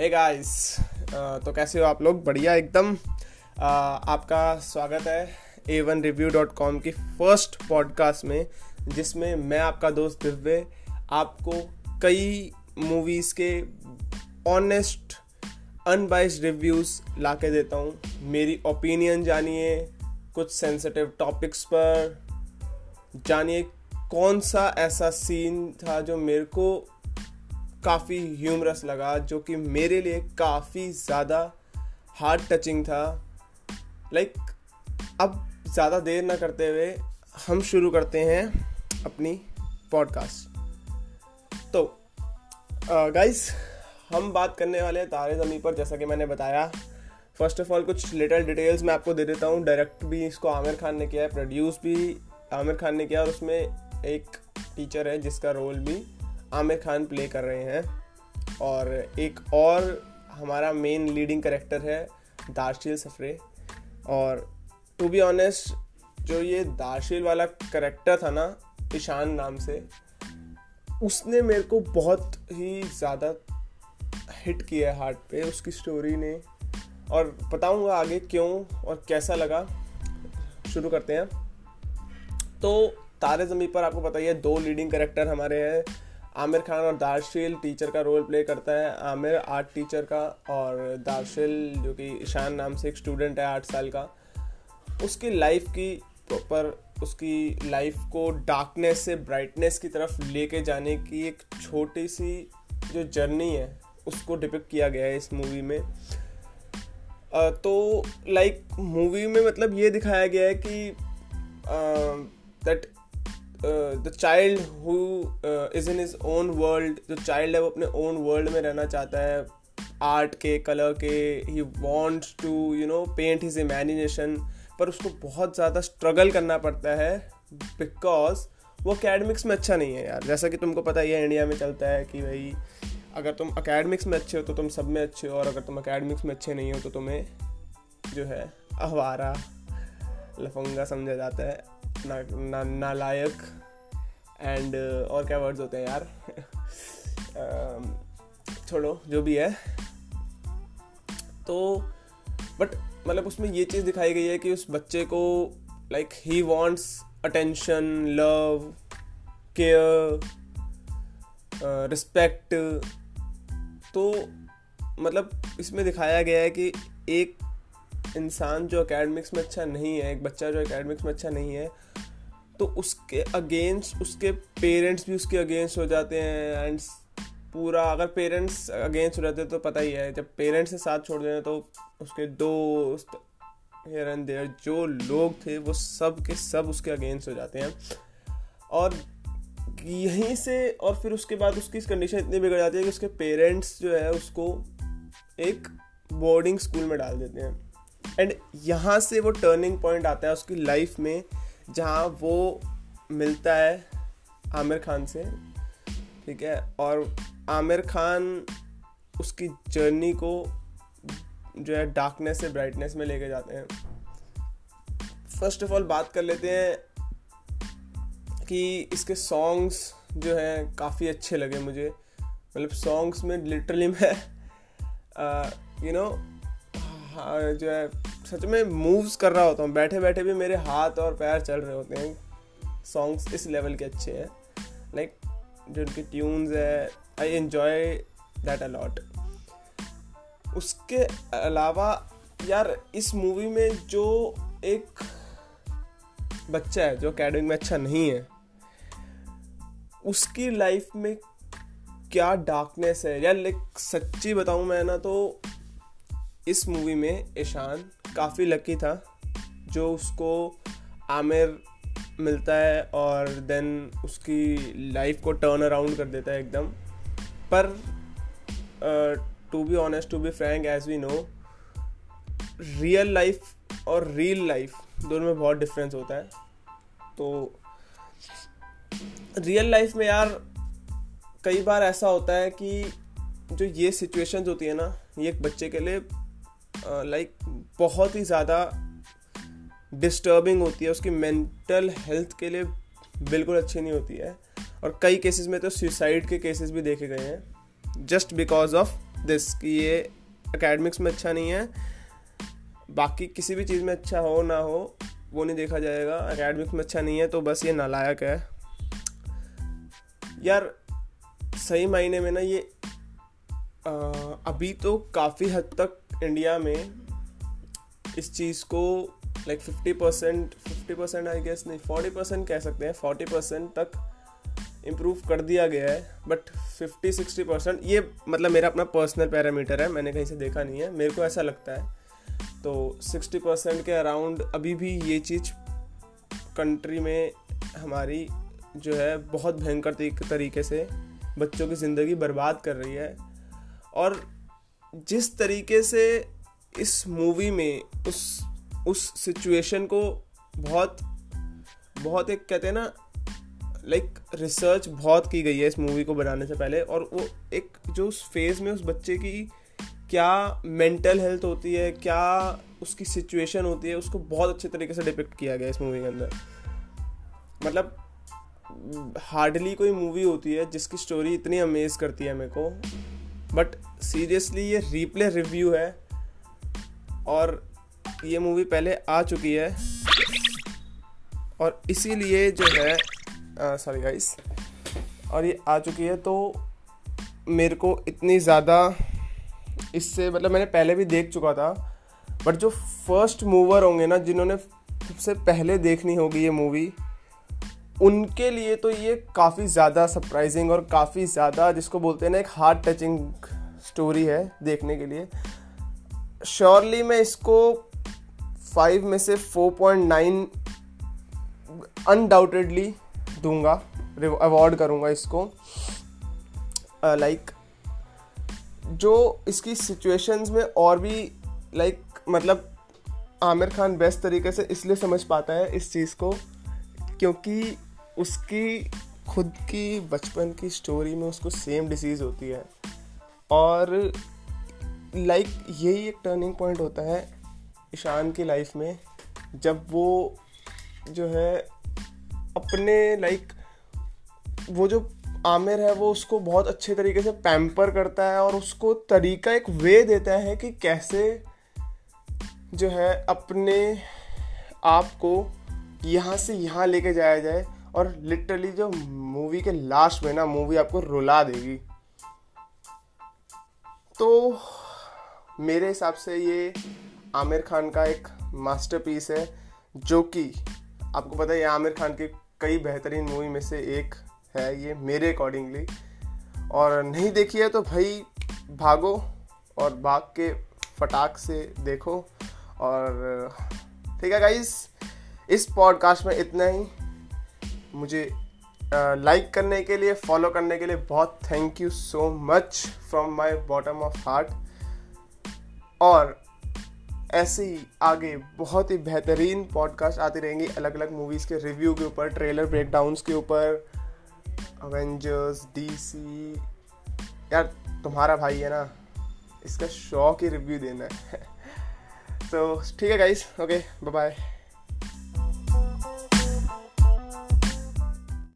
Hey guys तो कैसे हो आप लोग? बढ़िया एकदम। Uh, आपका स्वागत है A one review dot com की फ़र्स्ट पॉडकास्ट में जिसमें मैं आपका दोस्त दिव्य आपको कई मूवीज़ के ऑनेस्ट अनबाइस्ड रिव्यूज़ ला के देता हूँ। मेरी ओपिनियन जानिए कुछ सेंसिटिव टॉपिक्स पर जानिए कौन सा ऐसा सीन था जो मेरे को काफ़ी ह्यूमरस लगा जो कि मेरे लिए काफ़ी ज़्यादा हार्ड टचिंग था। लाइक like, अब ज़्यादा देर ना करते हुए हम शुरू करते हैं अपनी पॉडकास्ट तो गाइस हम बात करने वाले हैं तारे ज़मी पर जैसा कि मैंने बताया। फ़र्स्ट ऑफ़ ऑल कुछ लिटल डिटेल्स मैं आपको दे देता हूँ। डायरेक्ट भी इसको आमिर खान ने किया है प्रोड्यूस भी आमिर खान ने किया और उसमें एक टीचर है जिसका रोल भी आमिर खान प्ले कर रहे हैं। और एक और हमारा मेन लीडिंग करेक्टर है, दार्शिल सफरे। और टू बी ऑनेस्ट जो ये दार्शिल वाला करेक्टर था ना, ईशान नाम से, उसने मेरे को बहुत ही ज़्यादा हिट किया है हार्ट पे, उसकी स्टोरी ने। और बताऊँगा आगे क्यों और कैसा लगा। शुरू करते हैं। तो तारे ज़मी पर आपको पता ही है, दो लीडिंग करेक्टर हमारे हैं। आमिर खान और दारशील टीचर का रोल प्ले करता है। आमिर आर्ट टीचर का और दारशील जो कि ईशान नाम से एक स्टूडेंट है आठ साल का उसकी लाइफ की प्रॉपर उसकी लाइफ को डार्कनेस से ब्राइटनेस की तरफ़ लेके जाने की एक छोटी सी जो जर्नी है उसको डिपिक्ट किया गया है इस मूवी में। आ, तो लाइक मूवी में मतलब ये दिखाया गया है कि that the child who is in his own world जो चाइल्ड है वो अपने ओन वर्ल्ड में रहना चाहता है आर्ट के कलर के ही wants to you know paint his imagination पर उसको बहुत ज़्यादा स्ट्रगल करना पड़ता है बिकॉज़ वो अकेडमिक्स में अच्छा नहीं है यार। जैसा कि तुमको पता ही है इंडिया में चलता है कि भाई, अगर तुम अकेडमिक्स में अच्छे हो तो तुम सब में अच्छे हो, और अगर तुम अकेडमिक्स में अच्छे नहीं हो तो तुम्हें जो है अहवारा लफंगा समझा जाता है। ना नालायक। एंड uh, और क्या वर्ड्स होते हैं यार? Um, छोड़ो जो भी है। तो बट मतलब उसमें ये चीज़ दिखाई गई है कि उस बच्चे को लाइक ही wants attention love care respect तो मतलब इसमें दिखाया गया है कि एक इंसान जो एकेडमिक्स में अच्छा नहीं है एक बच्चा जो एकेडमिक्स में अच्छा नहीं है तो उसके अगेंस्ट उसके पेरेंट्स भी उसके अगेंस्ट हो जाते हैं एंड पूरा अगर पेरेंट्स अगेंस्ट हो जाते हैं तो पता ही है, जब पेरेंट्स से साथ छोड़ दें तो उसके दोस्त हेयर एंड देयर जो लोग थे वो सब के सब उसके अगेंस्ट हो जाते हैं। और यहीं से और फिर उसके बाद उसकी कंडीशन इतनी बिगड़ जाती है कि उसके पेरेंट्स जो है उसको एक बोर्डिंग स्कूल में डाल देते हैं। एंड यहाँ से वो टर्निंग पॉइंट आता है उसकी लाइफ में जहाँ वो मिलता है आमिर खान से ठीक है? और आमिर खान उसकी जर्नी को जो है डार्कनेस से ब्राइटनेस में लेके जाते हैं। फ़र्स्ट ऑफ़ ऑल बात कर लेते हैं कि इसके सॉन्ग्स जो हैं काफ़ी अच्छे लगे मुझे। मतलब सॉन्ग्स में लिटरली मैं यू नो हाँ, जो है, सच में मूव्स कर रहा होता हूँ। बैठे बैठे भी मेरे हाथ और पैर चल रहे होते हैं। सॉन्ग्स इस लेवल के अच्छे हैं। लाइक जो उनके ट्यून्स है आई एन्जॉय दैट अलॉट उसके अलावा, यार, इस मूवी में जो एक बच्चा है, जो अकेडमी में अच्छा नहीं है, उसकी लाइफ में क्या डार्कनेस है? यार लाइक सच्ची बताऊँ मैं ना तो इस मूवी में ईशान काफ़ी लकी था, जो उसको आमिर मिलता है और देन उसकी लाइफ को टर्न अराउंड कर देता है एकदम। पर to be honest to be frank as we know real life और रियल लाइफ दोनों में बहुत डिफरेंस होता है। तो रियल लाइफ में यार कई बार ऐसा होता है कि जो ये सिचुएशंस होती है ना, ये एक बच्चे के लिए लाइक बहुत ही ज़्यादा डिस्टर्बिंग होती है उसकी मेंटल हेल्थ के लिए बिल्कुल अच्छी नहीं होती है। और कई केसेस में तो सुसाइड के केसेस भी देखे गए हैं। जस्ट बिकॉज़ ऑफ़ दिस कि ये एकेडमिक्स में अच्छा नहीं है। बाकी किसी भी चीज़ में अच्छा हो ना हो वो नहीं देखा जाएगा। अकेडमिक्स में अच्छा नहीं है तो बस ये नालायक है। यार सही मायने में ना ये आ, अभी तो काफ़ी हद तक इंडिया में इस चीज़ को like fifty percent fifty percent I guess नहीं फोर्टी परसेंट कह सकते हैं फोर्टी परसेंट तक इम्प्रूव कर दिया गया है बट फिफ्टी सिक्सटी परसेंट ये मतलब मेरा अपना पर्सनल पैरामीटर है, मैंने कहीं से देखा नहीं है, मेरे को ऐसा लगता है। तो सिक्सटी परसेंट के अराउंड अभी भी ये चीज़ कंट्री में हमारी जो है बहुत भयंकर तरीके से बच्चों की ज़िंदगी बर्बाद कर रही है। और जिस तरीके से इस मूवी में, उस उस सिचुएशन को बहुत बहुत एक कहते हैं ना लाइक रिसर्च बहुत की गई है इस मूवी को बनाने से पहले और वो एक, जो उस फ़ेज़ में उस बच्चे की क्या मेंटल हेल्थ होती है, क्या उसकी सिचुएशन होती है, उसको बहुत अच्छे तरीके से डिपिक्ट किया गया इस मूवी के अंदर। मतलब हार्डली कोई मूवी होती है जिसकी स्टोरी इतनी अमेज करती है मेरे को। बट सीरियसली ये रिप्ले रिव्यू है और ये मूवी पहले आ चुकी है और इसीलिए जो है सॉरी गाइस और ये आ चुकी है तो मेरे को इतनी ज़्यादा इससे मतलब मैंने पहले भी देख चुका था, बट जो फ़र्स्ट मूवर होंगे ना, जिन्होंने सबसे पहले देखनी होगी ये मूवी उनके लिए तो ये काफ़ी ज़्यादा सरप्राइजिंग और काफ़ी ज़्यादा जिसको बोलते हैं ना एक हार्ट टचिंग स्टोरी है देखने के लिए। श्योरली मैं इसको फाइव में से फोर पॉइंट नाइन अनडाउटेडली दूँगा अवॉर्ड करूँगा इसको। लाइक uh, जो इसकी सिचुएशंस में और भी लाइक like, मतलब आमिर खान बेस्ट तरीके से इसलिए समझ पाता है इस चीज़ को क्योंकि उसकी खुद की बचपन की स्टोरी में उसको सेम डिसीज़ होती है। और लाइक यही एक टर्निंग पॉइंट होता है ईशान की लाइफ में, जब वो जो है अपने लाइक वो जो आमिर है, वो उसको बहुत अच्छे तरीके से पैम्पर करता है और उसको तरीका एक वे देता है कि कैसे जो है अपने आप को यहाँ से यहाँ लेके जाया जाए। और लिटरली जो मूवी के लास्ट में ना मूवी आपको रुला देगी। तो मेरे हिसाब से ये आमिर खान का एक मास्टरपीस है, जो कि आपको पता है ये आमिर खान की कई बेहतरीन मूवी में से एक है, ये मेरे अकॉर्डिंगली और नहीं देखी है तो भाई भागो और भाग के फटाक से देखो। और ठीक है गाइस इस पॉडकास्ट में इतना ही। मुझे लाइक uh, करने के लिए फॉलो करने के लिए बहुत thank you so much from my bottom of heart और ऐसे ही आगे बहुत ही बेहतरीन पॉडकास्ट आती रहेंगी अलग अलग मूवीज़ के रिव्यू के ऊपर ट्रेलर ब्रेकडाउंस के ऊपर अवेंजर्स डीसी यार तुम्हारा भाई है ना इसका शौक ही रिव्यू देना है। तो ठीक है गाइस ओके बाय बाय